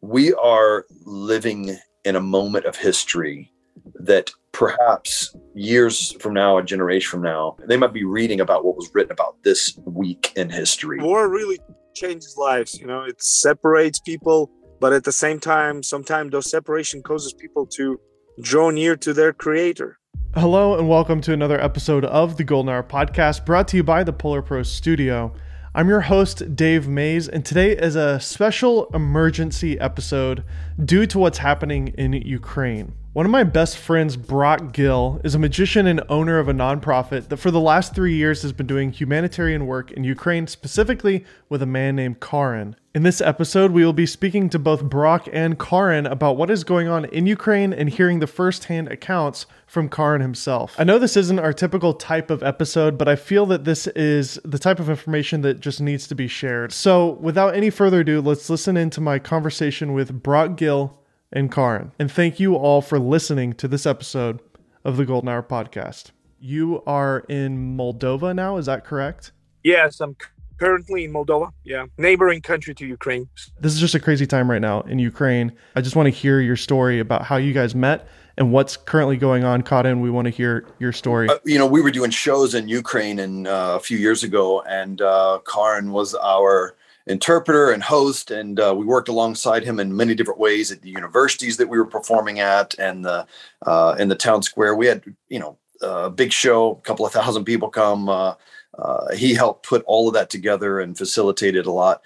we are living in a moment of history that perhaps years from now, a generation from now, they might be reading about what was written about this week in history. War really changes lives. You know, it separates people, but at the same time, sometimes those separation causes people to draw near to their creator. Hello and welcome to another episode of the Golden Hour podcast brought to you by the Polar Pro Studio. I'm your host, Dave Mays, and today is a special emergency episode due to what's happening in Ukraine. One of my best friends, Brock Gill, is a magician and owner of a nonprofit that for the last three years has been doing humanitarian work in Ukraine, specifically with a man named Karin. In this episode, we will be speaking to both Brock and Karin about what is going on in Ukraine and hearing the firsthand accounts from Karin himself. I know this isn't our typical type of episode, but I feel that this is the type of information that just needs to be shared. So, without any further ado, let's listen into my conversation with Brock Gill and Karin. And thank you all for listening to this episode of the Golden Hour podcast. You are in Moldova now, is that correct? Yes, I'm currently in Moldova. Yeah, neighboring country to Ukraine. This is just a crazy time right now in Ukraine. I just want to hear your story about how you guys met and what's currently going on. Karin, we want to hear your story. Uh, you know, we were doing shows in Ukraine and uh, a few years ago, and uh, Karin was our interpreter and host, and uh, we worked alongside him in many different ways at the universities that we were performing at, and the uh, in the town square. We had you know a big show, a couple of thousand people come. Uh, uh he helped put all of that together and facilitated a lot.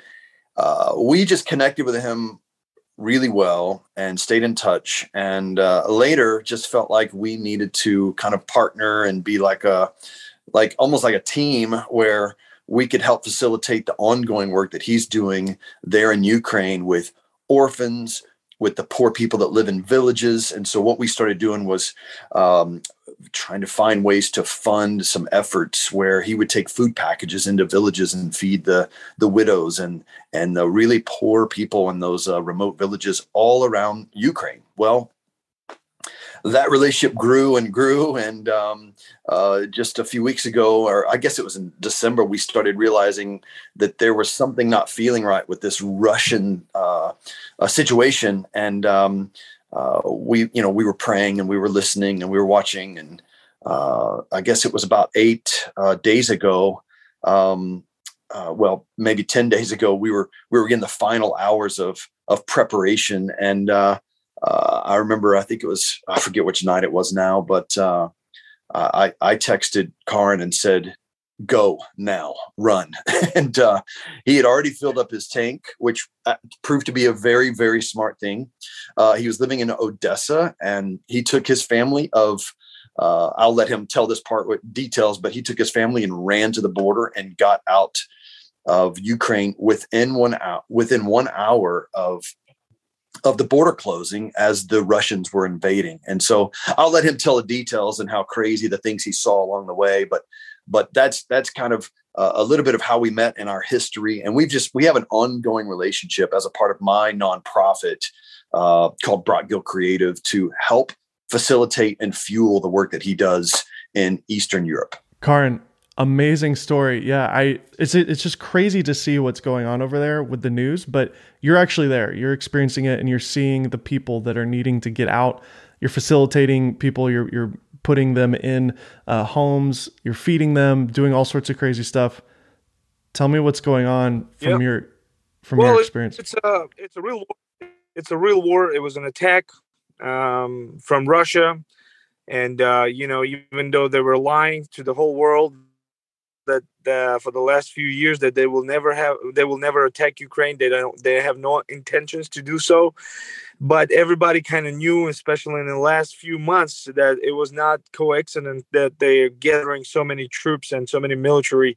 Uh, we just connected with him really well and stayed in touch and uh, later just felt like we needed to kind of partner and be like a like almost like a team where we could help facilitate the ongoing work that he's doing there in Ukraine with orphans, with the poor people that live in villages. And so what we started doing was um, trying to find ways to fund some efforts where he would take food packages into villages and feed the the widows and and the really poor people in those uh, remote villages all around Ukraine. Well, that relationship grew and grew. And um, uh, just a few weeks ago, or I guess it was in December, we started realizing that there was something not feeling right with this Russian uh, uh, situation. And um, uh, we, you know, we were praying and we were listening and we were watching. And uh, I guess it was about eight uh, days ago. Um, well, maybe ten days ago, we were we were in the final hours of of preparation, and uh, I remember, I think it was, I forget which night it was now, but uh, I, I texted Karin and said, go now, run. and uh, he had already filled up his tank, which uh, proved to be a very, very smart thing. Uh, he was living in Odessa and he took his family of, uh, I'll let him tell this part with details, but he took his family and ran to the border and got out of Ukraine within one hour, within one hour of of the border closing as the Russians were invading. And so I'll let him tell the details and how crazy the things he saw along the way. But but that's that's kind of uh, a little bit of how we met in our history, and we've just we have an ongoing relationship as a part of my nonprofit uh, called Brock Gill Creative to help facilitate and fuel the work that he does in Eastern Europe. Karin, amazing story. Yeah i it's it's just crazy to see what's going on over there with the news but you're actually there. You're experiencing it and you're seeing the people that are needing to get out. You're facilitating people. You're you're putting them in uh, homes. You're feeding them doing all sorts of crazy stuff. Tell me what's going on from yep. your from well, your experience. it's a it's a real war. it's a real war. It was an attack um, from russia. And uh, you know even though they were lying to the whole world uh, for the last few years that they will never have they will never attack Ukraine. They don't they have no intentions to do so. But everybody kind of knew, especially in the last few months, that it was not coincident that they are gathering so many troops and so many military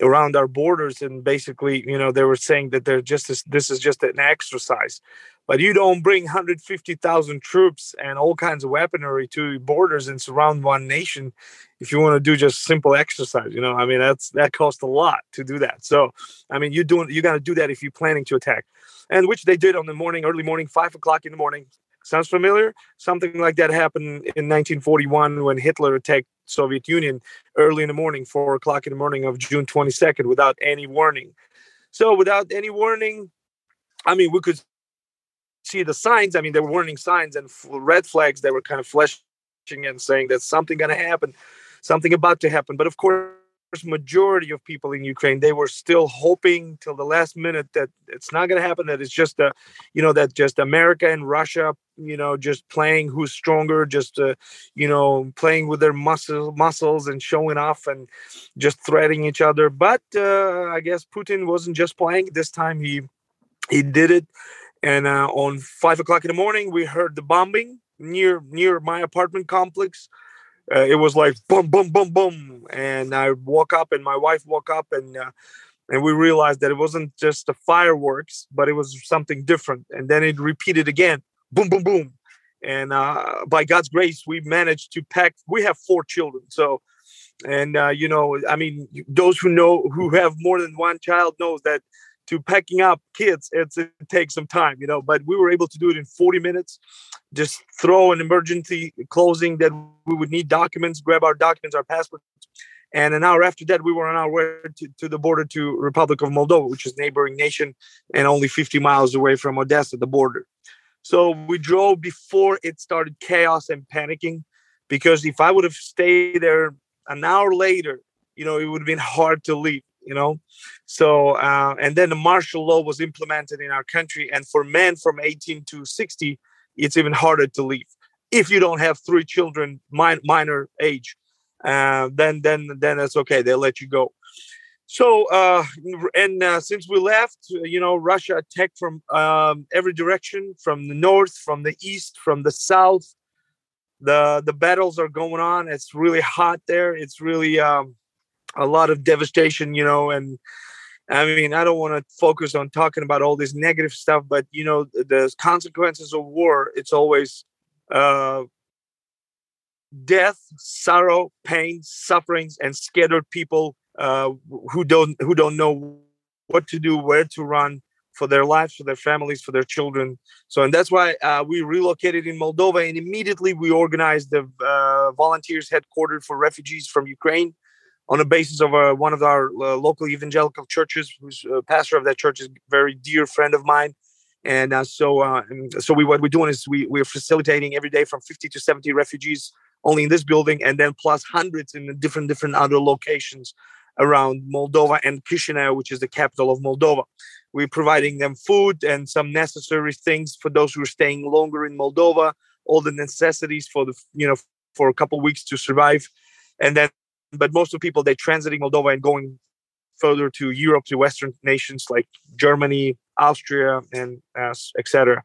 around our borders and basically you know they were saying that they're just this, this is just an exercise but you don't bring 150,000 troops and all kinds of weaponry to borders and surround one nation if you want to do just simple exercise you know? I mean that's that costs a lot to do that. So i mean you're doing you got to do that if you're planning to attack. And which they did on the morning early morning five o'clock in the morning. Sounds familiar? Something like that happened in 1941 when hitler attacked soviet union early in the morning four o'clock in the morning of june 22nd without any warning. So without any warning i mean we could see the signs. I mean, there were warning signs and red flags that were kind of flashing and saying that something going to happen, something about to happen. But of course, majority of people in Ukraine they were still hoping till the last minute that it's not going to happen. That it's just a, you know, that just America and Russia, you know, just playing who's stronger, just uh, you know, playing with their muscle muscles and showing off and just threatening each other. But uh, I guess Putin wasn't just playing this time. He he did it and uh, on five o'clock in the morning we heard the bombing near near my apartment complex. Uh, it was like boom boom boom boom. And i woke up and my wife woke up and uh, and we realized that it wasn't just the fireworks but it was something different. And then it repeated again boom boom boom. And uh, by god's grace we managed to pack we have four children. So and uh, you know i mean those who know who have more than one child knows that to packing up kids it takes some time you know but we were able to do it in 40 minutes. Just throw an emergency closing that we would need documents grab our documents our passports and an hour after that we were on our way to, to the border to republic of moldova which is neighboring nation and only 50 miles away from odessa the border. So we drove before it started chaos and panicking because if i would have stayed there an hour later you know it would have been hard to leave you know? So uh, and then the martial law was implemented in our country and for men from 18 to 60 it's even harder to leave. If you don't have three children min- minor age uh, then then then that's okay they'll let you go. So uh, and uh, since we left you know russia attacked from um, every direction from the north from the east from the south. The the battles are going on it's really hot there it's really um, a lot of devastation, you know, and I mean, I don't want to focus on talking about all this negative stuff, but you know, the consequences of war, it's always uh, death, sorrow, pain, sufferings, and scattered people uh, who don't who don't know what to do, where to run for their lives, for their families, for their children. So, and that's why uh, we relocated in Moldova, and immediately we organized the uh, volunteers headquartered for refugees from Ukraine on the basis of uh, one of our uh, local evangelical churches, who's uh, pastor of that church is very dear friend of mine. And uh, so, uh, so we what we're doing is we we're facilitating every day from 50 to 70 refugees only in this building, and then plus hundreds in different different other locations around Moldova and Chisinau, which is the capital of Moldova. We're providing them food and some necessary things for those who are staying longer in Moldova, all the necessities for the you know for a couple weeks to survive, and then but most of the people they're transiting Moldova and going further to Europe to Western nations like Germany, Austria, and uh, etc.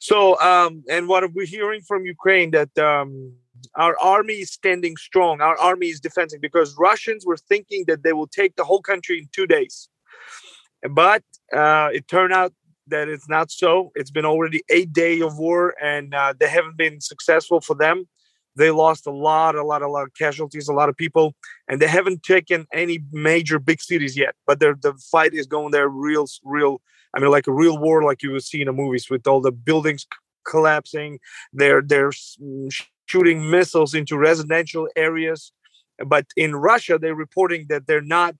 So, um, and what we're hearing from Ukraine that um, our army is standing strong, our army is defending because Russians were thinking that they will take the whole country in two days, but uh, it turned out that it's not so. It's been already eight day of war, and uh, they haven't been successful for them. They lost a lot, a lot, a lot of casualties, a lot of people, and they haven't taken any major big cities yet. But the fight is going there real, real. I mean, like a real war, like you would see in the movies, with all the buildings collapsing. They're they're shooting missiles into residential areas, but in Russia, they're reporting that they're not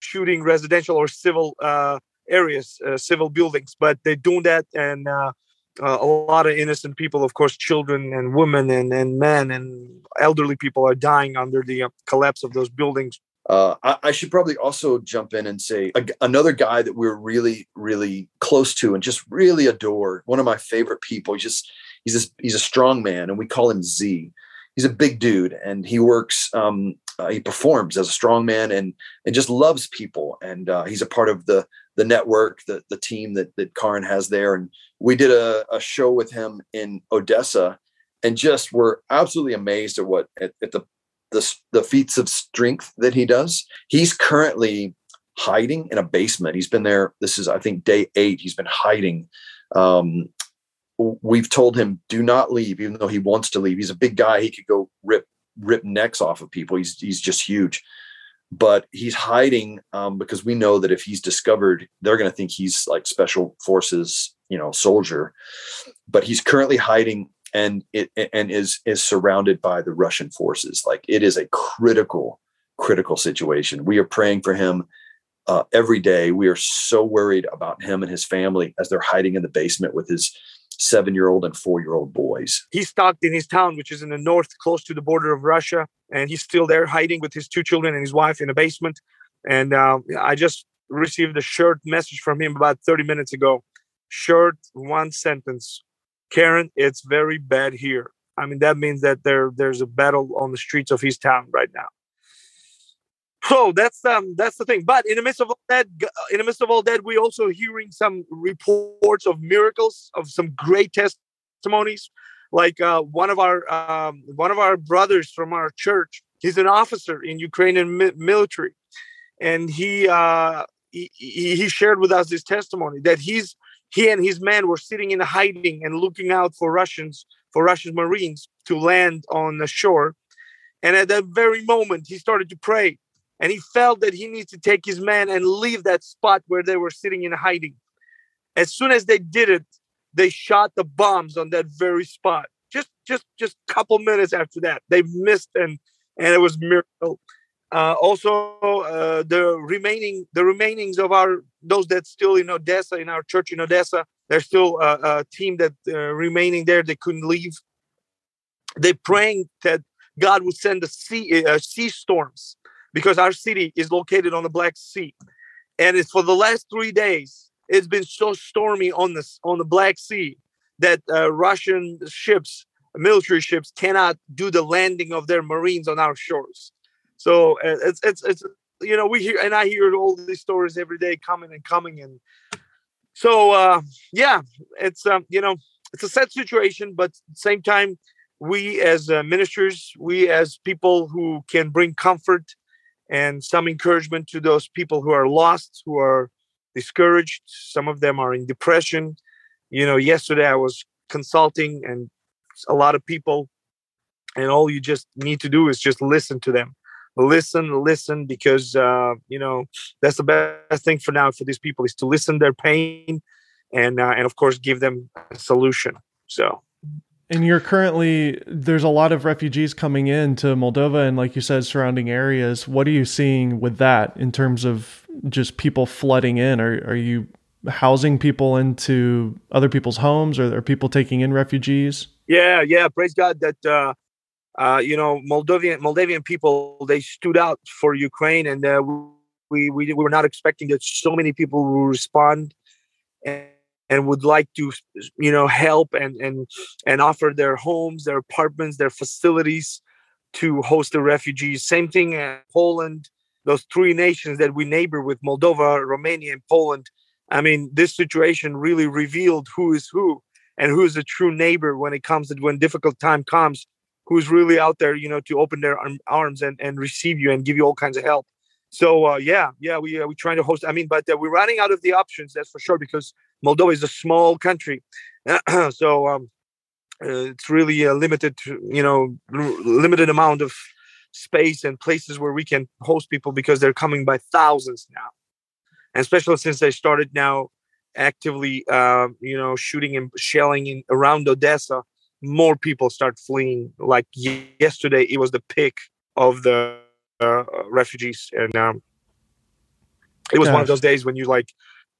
shooting residential or civil uh, areas, uh, civil buildings, but they're doing that and. Uh, uh, a lot of innocent people, of course, children and women and, and men and elderly people are dying under the uh, collapse of those buildings. Uh, I, I, should probably also jump in and say a, another guy that we're really, really close to and just really adore. One of my favorite people. He's just he's a, he's a strong man, and we call him Z. He's a big dude, and he works. Um, uh, he performs as a strong man and and just loves people. And uh, he's a part of the the network, the the team that that Karin has there. And we did a, a show with him in Odessa, and just were absolutely amazed at what at, at the, the the feats of strength that he does. He's currently hiding in a basement. He's been there. This is I think day eight. He's been hiding. Um, we've told him do not leave, even though he wants to leave. He's a big guy. He could go rip rip necks off of people. He's he's just huge but he's hiding um, because we know that if he's discovered, they're going to think he's like special forces, you know, soldier. But he's currently hiding and it and is is surrounded by the Russian forces. Like it is a critical, critical situation. We are praying for him uh, every day. We are so worried about him and his family as they're hiding in the basement with his seven year old and four year old boys. He's stuck in his town, which is in the north, close to the border of Russia. And he's still there hiding with his two children and his wife in a basement. And uh, I just received a short message from him about 30 minutes ago. Short, one sentence. Karen, it's very bad here. I mean, that means that there there's a battle on the streets of his town right now. So that's um that's the thing. But in the midst of all that, in the midst of all that, we also hearing some reports of miracles, of some great testimonies. Like uh, one of our um, one of our brothers from our church, he's an officer in Ukrainian mi- military, and he, uh, he he shared with us this testimony that he's he and his men were sitting in hiding and looking out for Russians for Russian Marines to land on the shore. And at that very moment, he started to pray and he felt that he needs to take his men and leave that spot where they were sitting in hiding. As soon as they did it, they shot the bombs on that very spot. Just, just, just couple minutes after that, they missed and and it was miracle. Uh, also, uh, the remaining the remainings of our those that still in Odessa in our church in Odessa, there's still a, a team that uh, remaining there. They couldn't leave. They praying that God would send the sea uh, sea storms because our city is located on the Black Sea, and it's for the last three days. It's been so stormy on this on the Black Sea that uh, Russian ships, military ships, cannot do the landing of their Marines on our shores. So uh, it's it's it's you know we hear and I hear all these stories every day coming and coming and so uh, yeah, it's um, you know it's a sad situation, but at the same time we as uh, ministers, we as people who can bring comfort and some encouragement to those people who are lost, who are discouraged. Some of them are in depression. You know, yesterday I was consulting and a lot of people, and all you just need to do is just listen to them. Listen, listen, because uh, you know that's the best thing for now for these people is to listen their pain, and uh, and of course give them a solution. So and you're currently there's a lot of refugees coming in to Moldova and like you said surrounding areas. What are you seeing with that in terms of just people flooding in? Are are you housing people into other people's homes or are people taking in refugees? Yeah, yeah, praise God that uh uh, you know, Moldovan Moldavian people they stood out for Ukraine, and uh, we, we we were not expecting that so many people will respond. And, and would like to you know help and and and offer their homes their apartments their facilities to host the refugees. Same thing in poland. Those three nations that we neighbor with moldova romania and poland i mean this situation really revealed who is who and who is a true neighbor when it comes to when difficult time comes who's really out there you know to open their arms and, and receive you and give you all kinds of help. So uh, yeah yeah we uh, we trying to host i mean but uh, we're running out of the options that's for sure because Moldova is a small country, so um, uh, it's really a limited, you know, limited amount of space and places where we can host people because they're coming by thousands now, and especially since they started now actively, uh, you know, shooting and shelling in around Odessa. More people start fleeing. Like yesterday, it was the peak of the uh, refugees, and um, it was one of those days when you like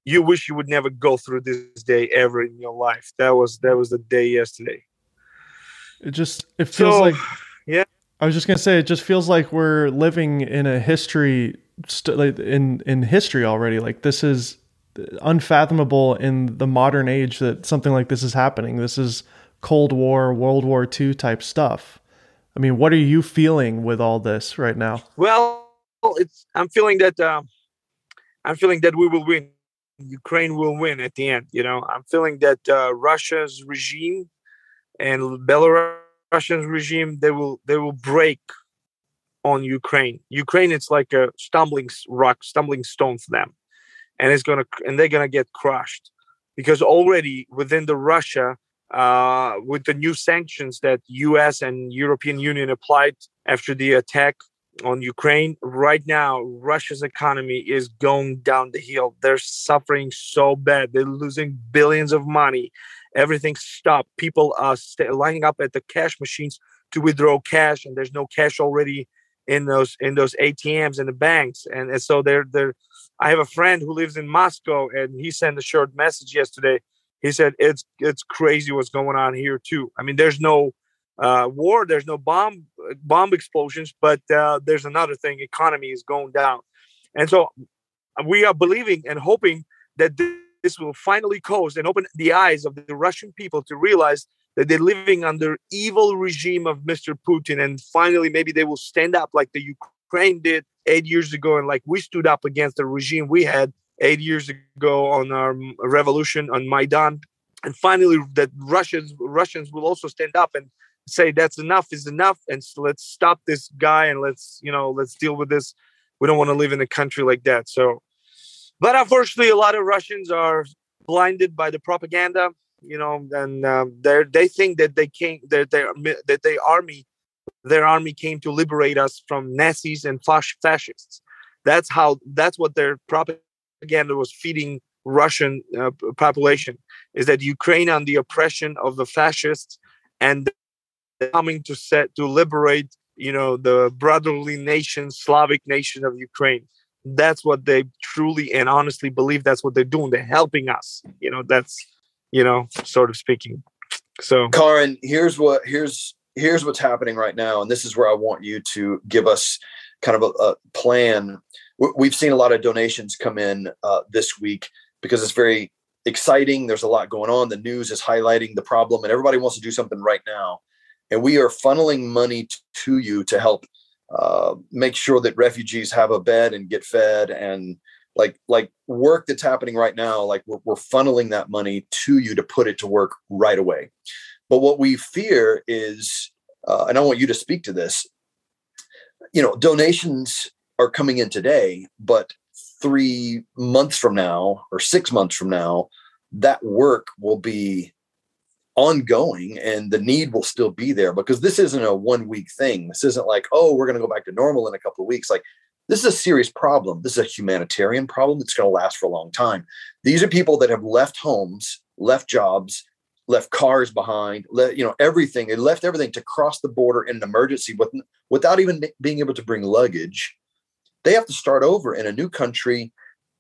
you wish you would never go through this day ever in your life. That was that was the day yesterday. It just it feels so, like yeah. I was just gonna say it just feels like we're living in a history st- like in in history already. Like this is unfathomable in the modern age that something like this is happening. This is Cold War, World War II type stuff. I mean, what are you feeling with all this right now? Well, it's I'm feeling that uh, I'm feeling that we will win. Ukraine will win at the end. You know, I'm feeling that uh, Russia's regime and Belarusian regime they will they will break on Ukraine. Ukraine it's like a stumbling rock, stumbling stone for them, and it's gonna and they're gonna get crushed because already within the Russia. Uh, with the new sanctions that U.S. and European Union applied after the attack on Ukraine. Right now, Russia's economy is going down the hill. They're suffering so bad. They're losing billions of money. Everything stopped. People are st- lining up at the cash machines to withdraw cash, and there's no cash already in those in those ATMs and the banks, and, and so they're they're. I have a friend who lives in Moscow, and he sent a short message yesterday. He said it's it's crazy what's going on here too. I mean, there's no uh, war, there's no bomb bomb explosions, but uh, there's another thing: economy is going down, and so we are believing and hoping that this will finally close and open the eyes of the Russian people to realize that they're living under evil regime of Mr. Putin, and finally maybe they will stand up like the Ukraine did eight years ago, and like we stood up against the regime we had eight years ago on our revolution on Maidan, and finally that Russians Russians will also stand up and say that's enough is enough, and so let's stop this guy and let's you know let's deal with this. We don't want to live in a country like that. So, but unfortunately, a lot of Russians are blinded by the propaganda you know, and um, they they think that they came that their that their army their army came to liberate us from Nazis and fascists. That's how that's what their propaganda was feeding Russian uh, population is that Ukraine on the oppression of the fascists and coming to set to liberate you know the brotherly nation Slavic nation of Ukraine. That's what they truly and honestly believe. That's what they're doing. They're helping us. You know that's you know, sort of speaking. So, Karin, here's what here's here's what's happening right now, and this is where I want you to give us kind of a, a plan. We've seen a lot of donations come in uh, this week because it's very exciting. There's a lot going on. The news is highlighting the problem, and everybody wants to do something right now. And we are funneling money to you to help uh, make sure that refugees have a bed and get fed and like like work that's happening right now like we're, we're funneling that money to you to put it to work right away. But what we fear is uh, and i want you to speak to this you know donations are coming in today but three months from now or six months from now that work will be ongoing and the need will still be there because this isn't a one week thing this isn't like oh we're going to go back to normal in a couple of weeks like this is a serious problem. This is a humanitarian problem that's going to last for a long time. These are people that have left homes, left jobs, left cars behind, let, you know, everything. They left everything to cross the border in an emergency with, without even being able to bring luggage. They have to start over in a new country.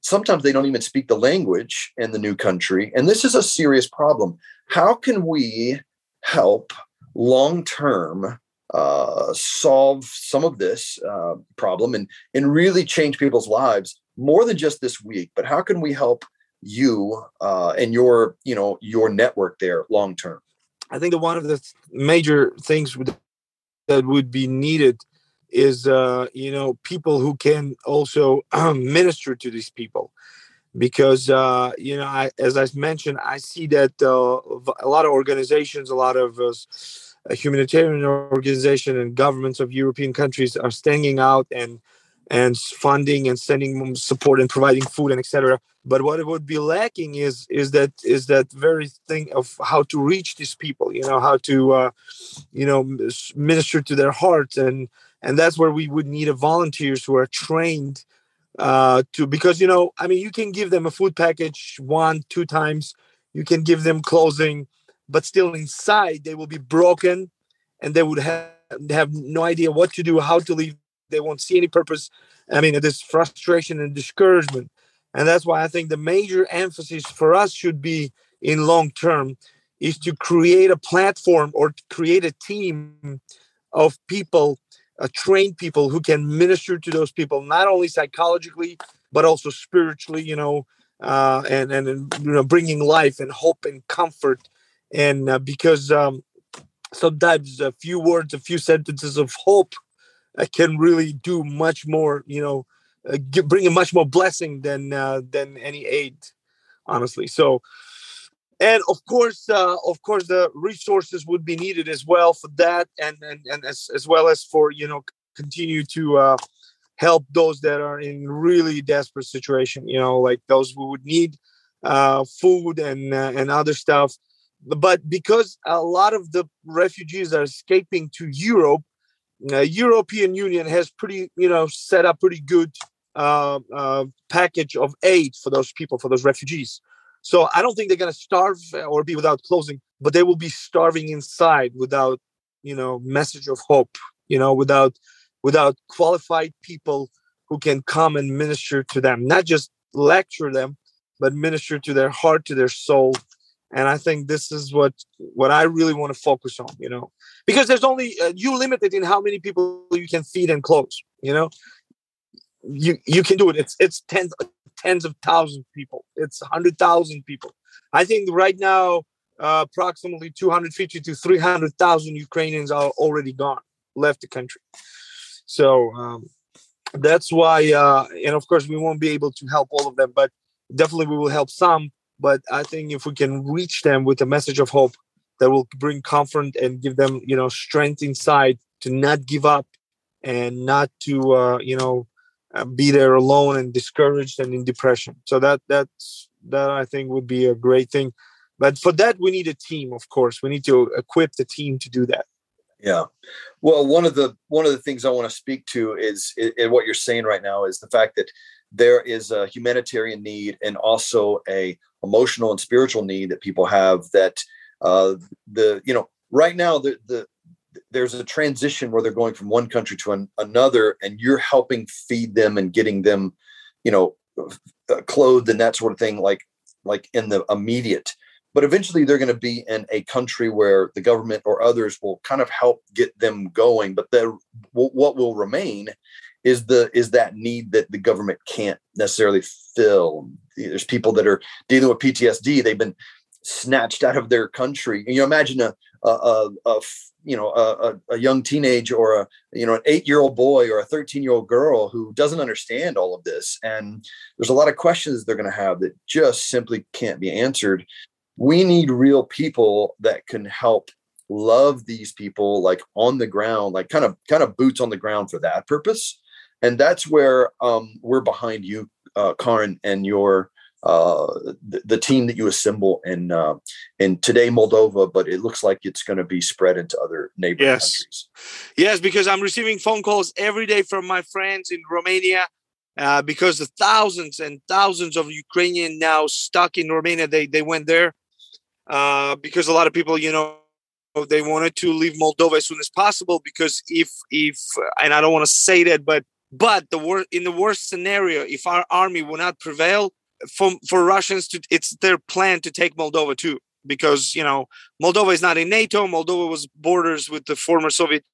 Sometimes they don't even speak the language in the new country. And this is a serious problem. How can we help long term uh, solve some of this uh, problem and and really change people's lives more than just this week. But how can we help you uh, and your you know your network there long term? I think that one of the major things that would be needed is uh, you know people who can also minister to these people because uh, you know I, as I mentioned, I see that uh, a lot of organizations, a lot of uh, humanitarian organization and governments of European countries are standing out and and funding and sending support and providing food and etc. But what it would be lacking is is that is that very thing of how to reach these people. You know how to uh, you know minister to their hearts and and that's where we would need a volunteers who are trained uh, to because you know I mean you can give them a food package one two times you can give them clothing but still inside they will be broken and they would have, have no idea what to do, how to leave. They won't see any purpose. I mean, this frustration and discouragement. And that's why I think the major emphasis for us should be in long term is to create a platform or create a team of people, uh, trained people who can minister to those people, not only psychologically, but also spiritually, you know, uh, and, and, you know, bringing life and hope and comfort and uh, because um, sometimes a few words, a few sentences of hope uh, can really do much more. You know, uh, bring a much more blessing than uh, than any aid, honestly. So, and of course, uh, of course, the resources would be needed as well for that, and and, and as as well as for you know continue to uh, help those that are in really desperate situation. You know, like those who would need uh, food and uh, and other stuff but because a lot of the refugees are escaping to Europe, uh, European Union has pretty, you know, set up pretty good uh, package of aid for those people, for those refugees. So I don't think they're going to starve or be without clothing, but they will be starving inside without, you know, message of hope, you know, without without qualified people who can come and minister to them, not just lecture them, but minister to their heart, to their soul. And I think this is what what I really want to focus on, you know, because there's only uh, you limited in how many people you can feed and clothe, you know. You you can do it. It's it's tens tens of thousands of people. It's hundred thousand people. I think right now uh, approximately 250 to 300,000 Ukrainians are already gone, left the country. So um, that's why, uh, and of course, we won't be able to help all of them, but definitely we will help some. But I think if we can reach them with a message of hope that will bring comfort and give them, you know, strength inside to not give up and not to, uh, you know, be there alone and discouraged and in depression. So that that's that I think would be a great thing. But for that, we need a team. Of course, we need to equip the team to do that. Yeah. Well, one of the one of the things I want to speak to is, is what you're saying right now is the fact that there is a humanitarian need and also a emotional and spiritual need that people have that uh, the you know right now the the there's a transition where they're going from one country to an, another and you're helping feed them and getting them you know uh, clothed and that sort of thing like like in the immediate. But eventually they're going to be in a country where the government or others will kind of help get them going but the what will remain is the is that need that the government can't necessarily fill. There's people that are dealing with ptsd they've been snatched out of their country. And you imagine a a, a, a you know a, a, young teenage or a you know an eight year old boy or a 13 year old girl who doesn't understand all of this. And there's a lot of questions they're going to have that just simply can't be answered. We need real people that can help love these people like on the ground like kind of kind of boots on the ground for that purpose. And that's where um, we're behind you uh, Karin and your uh, the, the, team that you assemble in uh, in today Moldova, but it looks like it's going to be spread into other neighboring yes. countries. Yes, because I'm receiving phone calls every day from my friends in Romania. Uh, because the thousands and thousands of Ukrainian now stuck in Romania, they they went there uh, because a lot of people, you know, they wanted to leave Moldova as soon as possible because if if and I don't want to say that, but but the wor- in the worst scenario, if our army will not prevail, for for Russians to it's their plan to take Moldova too because you know Moldova is not in NATO. Moldova was borders with the former Soviet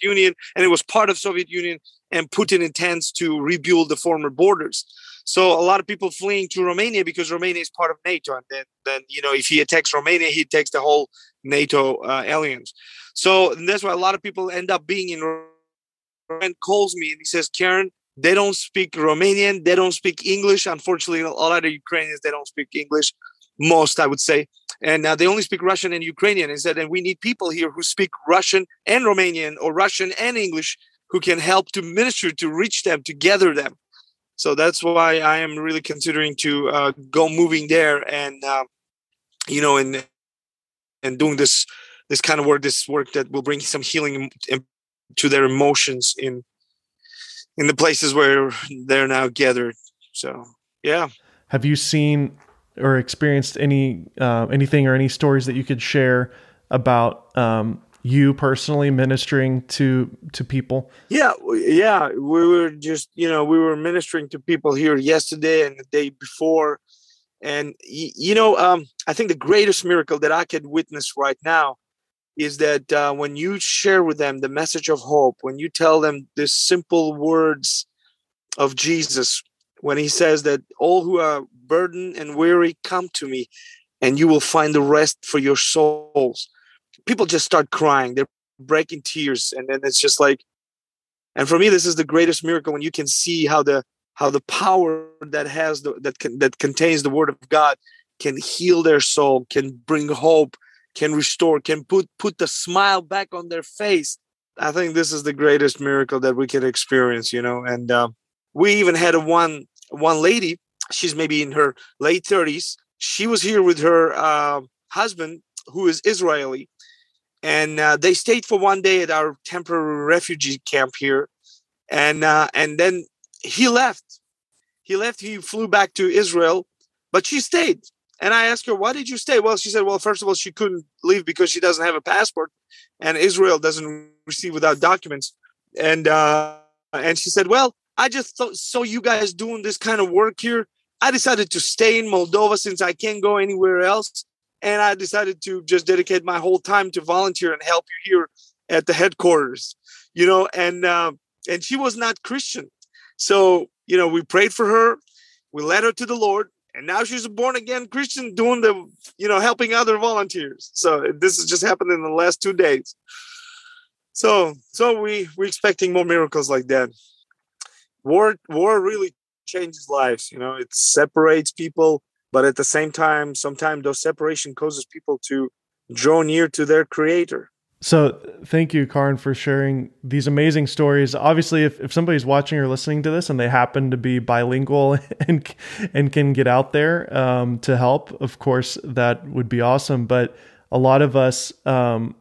Union and it was part of Soviet Union and Putin intends to rebuild the former borders. So a lot of people fleeing to Romania because Romania is part of NATO, and then, then you know if he attacks Romania, he takes the whole NATO uh, alliance. So that's why a lot of people end up being in. And calls me and he says, "Karin, they don't speak Romanian, they don't speak English. Unfortunately, a lot of Ukrainians they don't speak English. Most, I would say, and uh, they only speak Russian and Ukrainian. Said, and we need people here who speak Russian and Romanian or Russian and English who can help to minister to reach them to gather them so that's why i am really considering to uh, go moving there and uh, you know and and doing this this kind of work this work that will bring some healing to their emotions in in the places where they're now gathered. So yeah. Have you seen or experienced any uh, anything or any stories that you could share about um, you personally ministering to to people? Yeah yeah. We were just you know we were ministering to people here yesterday and the day before. And you know um, i think the greatest miracle that i can witness right now is that uh, when you share with them the message of hope when you tell them the simple words of jesus when he says that all who are burdened and weary come to me and you will find the rest for your souls. People just start crying. They're breaking tears and then it's just like and for me this is the greatest miracle when you can see how the how the power that has the, that can, that contains the word of god can heal their soul can bring hope can restore can put put the smile back on their face i think this is the greatest miracle that we can experience you know and uh, we even had a one one lady she's maybe in her late 30s she was here with her uh, husband who is israeli and uh, they stayed for one day at our temporary refugee camp here, and uh, and then he left. He left. He flew back to Israel, but she stayed. And I asked her, "Why did you stay?" Well, she said, "Well, first of all, she couldn't leave because she doesn't have a passport, and Israel doesn't receive without documents. and uh, and she said, "Well, I just thought, saw you guys doing this kind of work here. I decided to stay in Moldova since I can't go anywhere else, and I decided to just dedicate my whole time to volunteer and help you here at the headquarters. You know, and uh, and she was not Christian, so you know we prayed for her, we led her to the Lord, and now she's a born again Christian doing the you know helping other volunteers. So this has just happened in the last two days. So so we we're expecting more miracles like that. War war really changes lives. You know, it separates people, but at the same time, sometimes those separation causes people to draw near to their creator. So thank you, Karin, for sharing these amazing stories. Obviously, if, if somebody's watching or listening to this and they happen to be bilingual and and can get out there um, to help, of course, that would be awesome. But a lot of us um,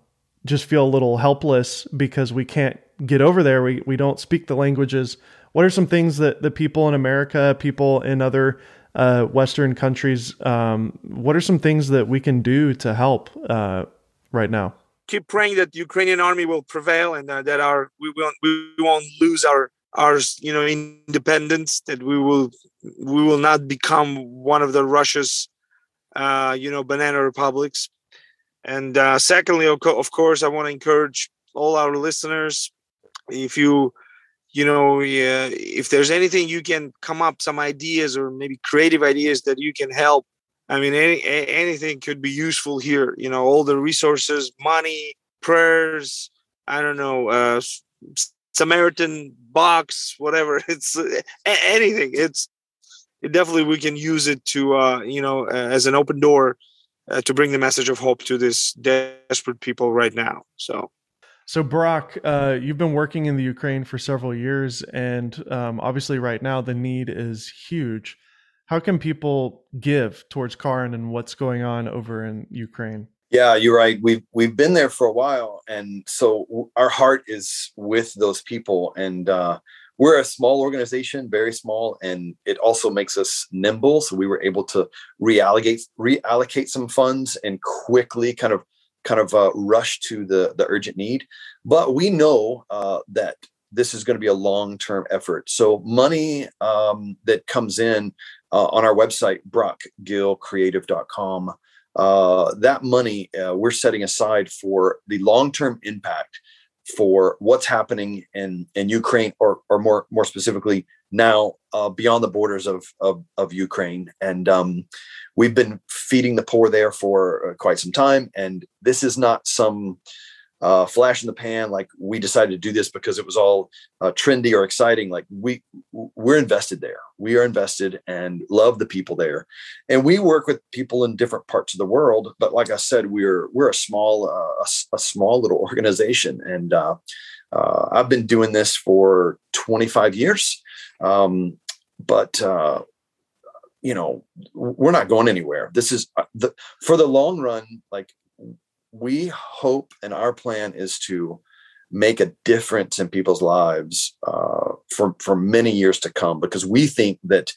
just feel a little helpless because we can't get over there. We we don't speak the languages. What are some things that the people in America, people in other uh, Western countries, um, what are some things that we can do to help uh, right now? Keep praying that the Ukrainian army will prevail and uh, that our we won't we won't lose our our you know independence. That we will we will not become one of the Russia's uh, you know banana republics. And uh, secondly, of course, I want to encourage all our listeners if you you know if there's anything you can come up some ideas or maybe creative ideas that you can help i mean any, anything could be useful here you know all the resources money prayers i don't know uh samaritan box whatever it's anything it's it definitely we can use it to uh you know as an open door uh, to bring the message of hope to this desperate people right now. So. So Brock, uh, you've been working in the Ukraine for several years, and um, obviously, right now the need is huge. How can people give towards Karin and what's going on over in Ukraine? Yeah, you're right. We've we've been there for a while, and so our heart is with those people. And uh, we're a small organization, very small, and it also makes us nimble. So we were able to reallocate reallocate some funds and quickly kind of kind of uh, rush to the the urgent need. But we know uh, that this is going to be a long term effort. So money um, that comes in uh, on our website, brockgillcreative.com, uh, that money uh, we're setting aside for the long term impact for what's happening in in Ukraine, or or more more specifically now uh, beyond the borders of of, of Ukraine. And um, we've been feeding the poor there for uh, quite some time. And this is not some uh, flash in the pan like we decided to do this because it was all uh, trendy or exciting like we we're invested there. We are invested and love the people there. And we work with people in different parts of the world but like i said we're we're a small uh, a, a, small little organization. And uh, uh, i've been doing this for 25 years. Um, but uh, you know we're not going anywhere. This is the for the long run like we hope and our plan is to make a difference in people's lives uh, for for many years to come because we think that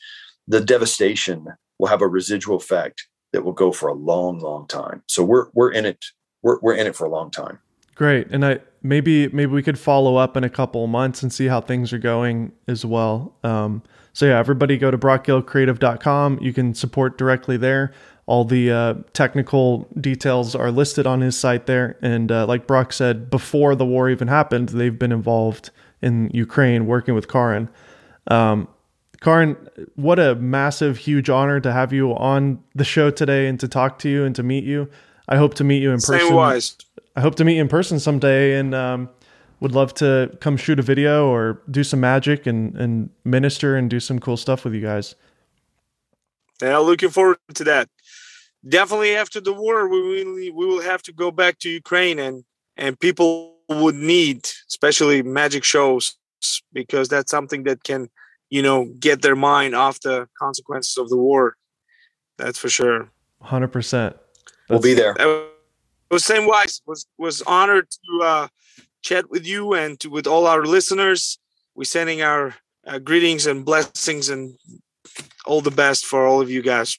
the devastation will have a residual effect that will go for a long long time. So we're we're in it we're, we're in it for a long time. Great. And i maybe maybe we could follow up in a couple months and see how things are going as well. Um, so yeah everybody go to brockgillcreative.com you can support directly there all the uh, technical details are listed on his site there. And uh, like Brock said, before the war even happened, they've been involved in Ukraine working with Karin. Um, Karin, what a massive, huge honor to have you on the show today and to talk to you and to meet you. I hope to meet you in person. Same wise. I hope to meet you in person someday and um, would love to come shoot a video or do some magic and, and minister and do some cool stuff with you guys. Yeah, looking forward to that definitely after the war we will we will have to go back to Ukraine and and people would need especially magic shows because that's something that can you know get their mind off the consequences of the war. That's for sure. 100% we'll be there. It was same wise was was honored to uh chat with you and to, with all our listeners. We're sending our uh, greetings and blessings and all the best for all of you guys